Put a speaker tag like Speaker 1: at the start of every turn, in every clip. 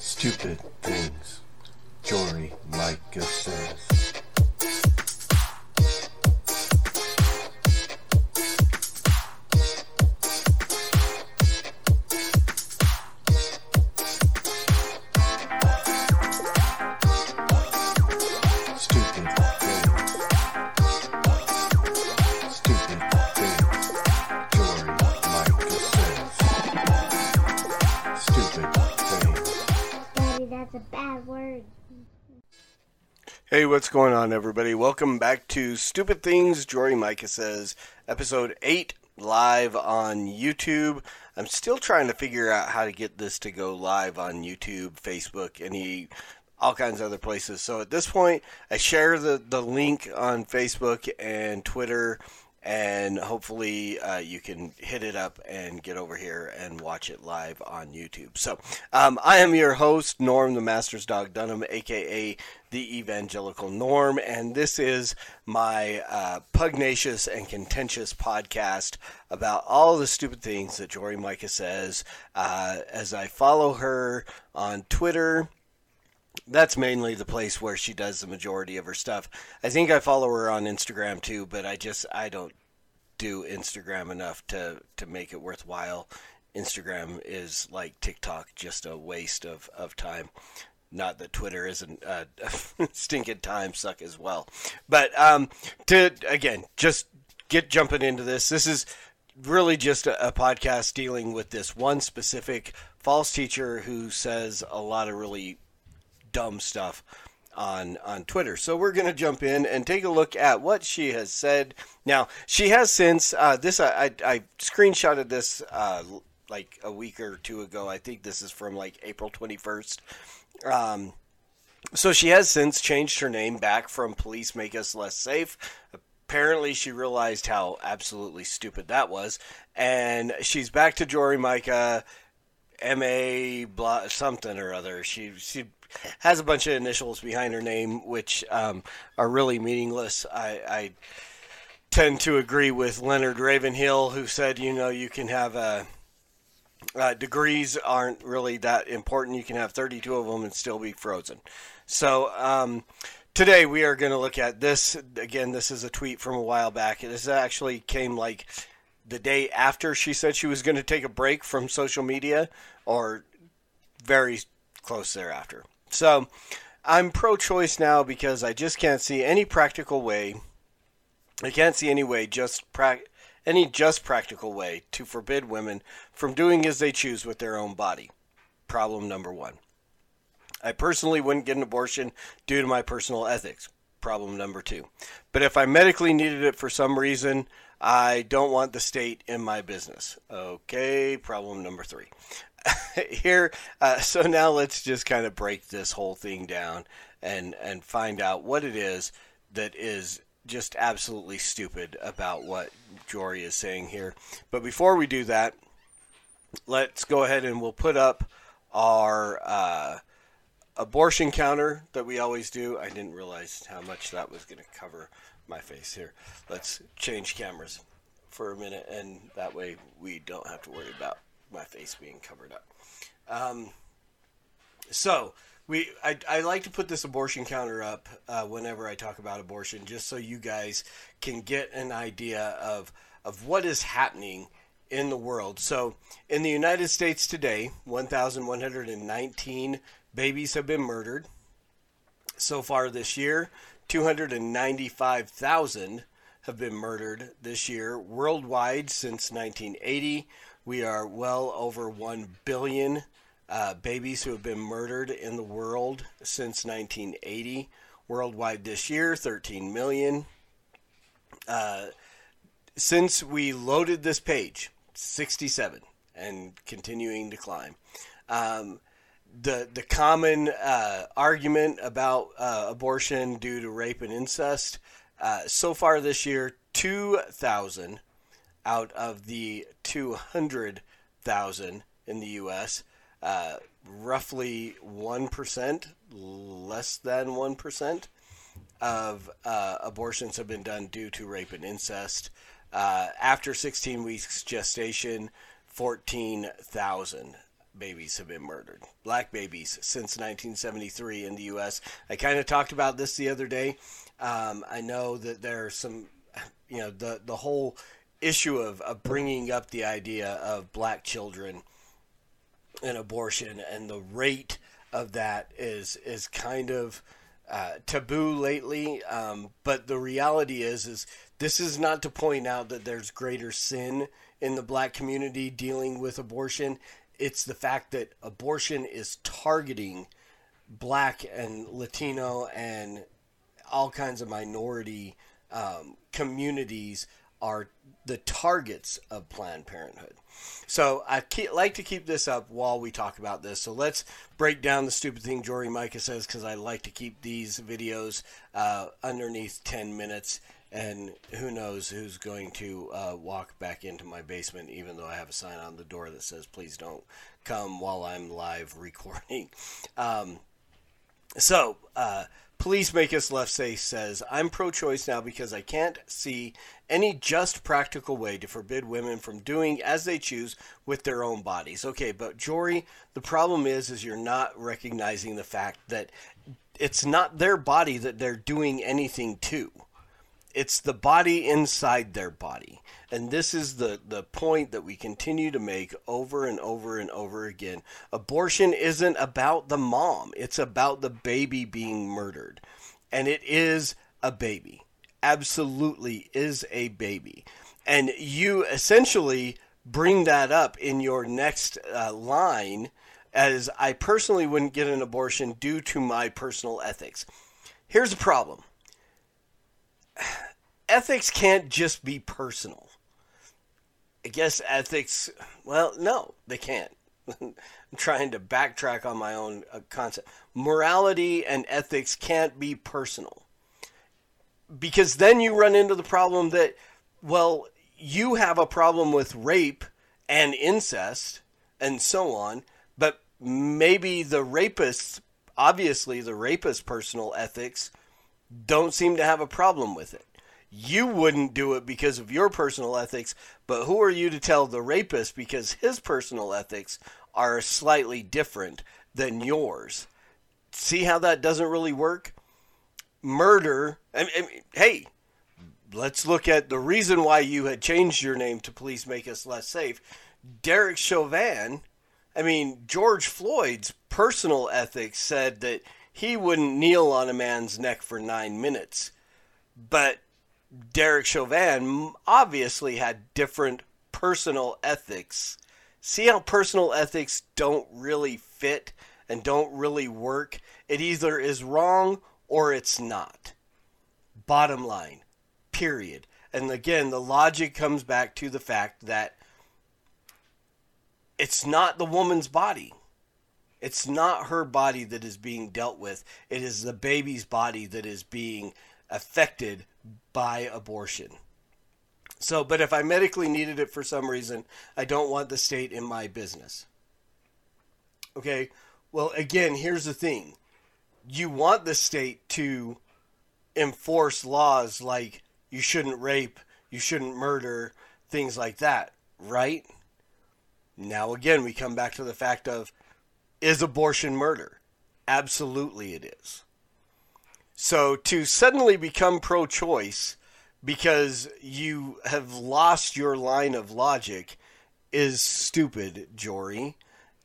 Speaker 1: Stupid things Jory Micah says.
Speaker 2: That's a bad word.
Speaker 1: Hey, what's going on, everybody? Welcome back to Stupid Things Jory Micah Says, episode 8, live on YouTube. I'm still trying to figure out how to get this to go live on YouTube, Facebook, any all kinds of other places. So at this point, I share the, the link on Facebook and Twitter, and hopefully uh, you can hit it up and get over here and watch it live on YouTube. So um, I am your host, Norm the Master's Dog Dunham, aka the Evangelical Norm, and this is my uh, pugnacious and contentious podcast about all the stupid things that Jory Micah says. Uh, as I follow her on Twitter, that's mainly the place where she does the majority of her stuff. I think I follow her on Instagram too, but I just I don't do Instagram enough to to make it worthwhile. Instagram is like TikTok, just a waste of, of time. Not that Twitter isn't uh, stinking time suck as well, but um, to again just get jumping into this. This is really just a, a podcast dealing with this one specific false teacher who says a lot of really dumb stuff on on Twitter. So we're going to jump in and take a look at what she has said. Now she has since uh, this I, I, I screenshotted this uh, like a week or two ago. I think this is from like April twenty first. Um, so she has since changed her name back from Police Make Us Less Safe. Apparently, she realized how absolutely stupid that was, and she's back to Jory Micah, M A blah something or other. She she has a bunch of initials behind her name, which um, are really meaningless. I, I tend to agree with Leonard Ravenhill, who said, you know, you can have a uh, degrees aren't really that important. You can have 32 of them and still be frozen. So um, today we are going to look at this. Again, this is a tweet from a while back. This actually came like the day after she said she was going to take a break from social media, or very close thereafter. So I'm pro choice now because I just can't see any practical way. I can't see any way, just pra- any just practical way to forbid women from doing as they choose with their own body. Problem number one. I personally wouldn't get an abortion due to my personal ethics. Problem number two. But if I medically needed it for some reason, I don't want the state in my business. Okay, problem number three. Here, uh, so now let's just kind of break this whole thing down and and find out what it is that is just absolutely stupid about what Jory is saying here. But before we do that, let's go ahead and we'll put up our uh, abortion counter that we always do. I didn't realize how much that was going to cover my face here. Let's change cameras for a minute, and that way we don't have to worry about my face being covered up. Um, so we, I, I like to put this abortion counter up uh, whenever I talk about abortion, just so you guys can get an idea of of what is happening in the world. So in the United States today, 1,119 babies have been murdered so far this year. 295,000 have been murdered this year worldwide since 1980. We are well over 1 billion uh, babies who have been murdered in the world since 1980. Worldwide this year, 13 million. Uh, since we loaded this page, 67 and continuing to climb. Um, the the common uh, argument about uh, abortion due to rape and incest. Uh, so far this year, 2,000 out of the 200,000 in the U.S., uh, roughly 1%, less than 1% of uh, abortions have been done due to rape and incest. Uh, after 16 weeks gestation, 14,000 babies have been murdered. Black babies since 1973 in the U.S. I kind of talked about this the other day. Um, I know that there are some, you know, the the whole issue of, of bringing up the idea of black children and abortion and the rate of that is is kind of uh, taboo lately. Um, but the reality is, is this is not to point out that there's greater sin in the black community dealing with abortion. It's the fact that abortion is targeting black and Latino and all kinds of minority um, communities are the targets of Planned Parenthood. So I keep, like to keep this up while we talk about this. So let's break down the stupid thing Jory Micah says because I like to keep these videos uh, underneath 10 minutes. And who knows who's going to uh, walk back into my basement, even though I have a sign on the door that says, please don't come while I'm live recording. Um, so, uh, Police Make Us Less Safe says, I'm pro choice now because I can't see any just practical way to forbid women from doing as they choose with their own bodies. Okay, but Jory, the problem is is you're not recognizing the fact that it's not their body that they're doing anything to. It's the body inside their body. And this is the, the point that we continue to make over and over and over again. Abortion isn't about the mom, it's about the baby being murdered. And it is a baby. Absolutely is a baby. And you essentially bring that up in your next uh, line as I personally wouldn't get an abortion due to my personal ethics. Here's the problem ethics can't just be personal. I guess ethics, well, no, they can't. I'm trying to backtrack on my own uh, concept. Morality and ethics can't be personal. Because then you run into the problem that, well, you have a problem with rape and incest and so on, but maybe the rapist, obviously, the rapist's personal ethics don't seem to have a problem with it you wouldn't do it because of your personal ethics, but who are you to tell the rapist because his personal ethics are slightly different than yours? See how that doesn't really work? Murder, I mean, I mean, hey, let's look at the reason why you had changed your name to Police Make Us Less Safe. Derek Chauvin, I mean, George Floyd's personal ethics said that he wouldn't kneel on a man's neck for nine minutes. But Derek Chauvin obviously had different personal ethics. See how personal ethics don't really fit and don't really work? It either is wrong or it's not. Bottom line, period. And again, the logic comes back to the fact that it's not the woman's body. It's not her body that is being dealt with. It is the baby's body that is being affected by abortion. So, but if I medically needed it for some reason, I don't want the state in my business. Okay, well, again, here's the thing you want the state to enforce laws like you shouldn't rape, you shouldn't murder, things like that, right? Now, again, we come back to the fact of is abortion murder? Absolutely, it is. So to suddenly become pro choice because you have lost your line of logic is stupid, Jory.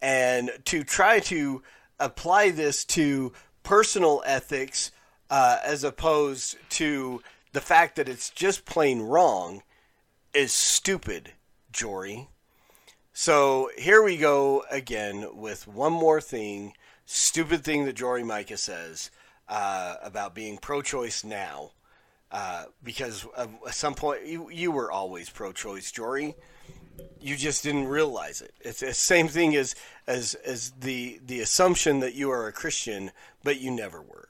Speaker 1: And to try to apply this to personal ethics uh, as opposed to the fact that it's just plain wrong is stupid, Jory. So here we go again with one more thing, stupid thing that Jory Micah says uh, about being pro-choice now, uh, because at some point you, you were always pro-choice, Jory. You just didn't realize it. It's the same thing as as as the the assumption that you are a Christian, but you never were,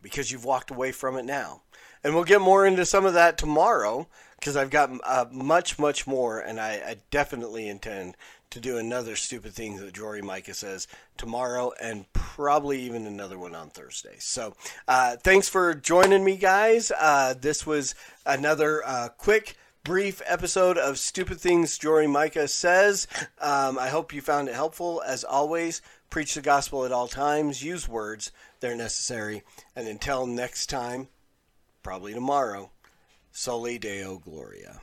Speaker 1: because you've walked away from it now. And we'll get more into some of that tomorrow because I've got uh, much, much more, and I, I, definitely intend to do another stupid thing that Jory Micah says tomorrow and probably even another one on Thursday. So uh, thanks for joining me, guys. Uh, this was another uh, quick brief episode of Stupid Things Jory Micah Says. Um, I hope you found it helpful. As always, preach the gospel at all times, use words, they're necessary. And until next time, probably tomorrow, Soli Deo Gloria.